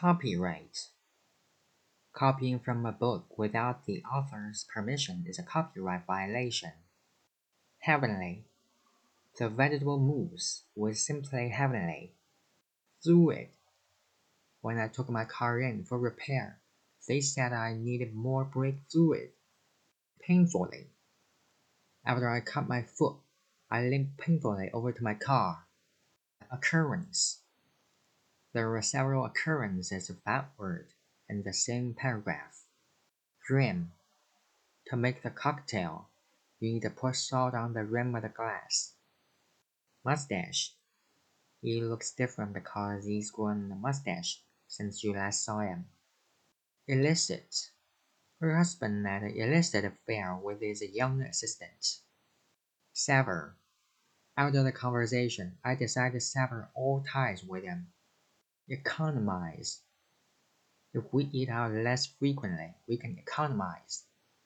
Copyright Copying from a book without the author's permission is a copyright violation. Heavenly The vegetable mousse was simply heavenly. Fluid When I took my car in for repair, they said I needed more brake fluid. Painfully After I cut my foot, I limped painfully over to my car. Occurrence There were several occurrences of that word in the same paragraph. Rim To make the cocktail, you need to pour salt on the rim of the glass. Mustache He looks different because he's grown a mustache since you last saw him. Illicit Her husband had an illicit affair with his young assistant. Sever After the conversation, I decided to sever all ties with him. Economize If we eat out less frequently, we can economize.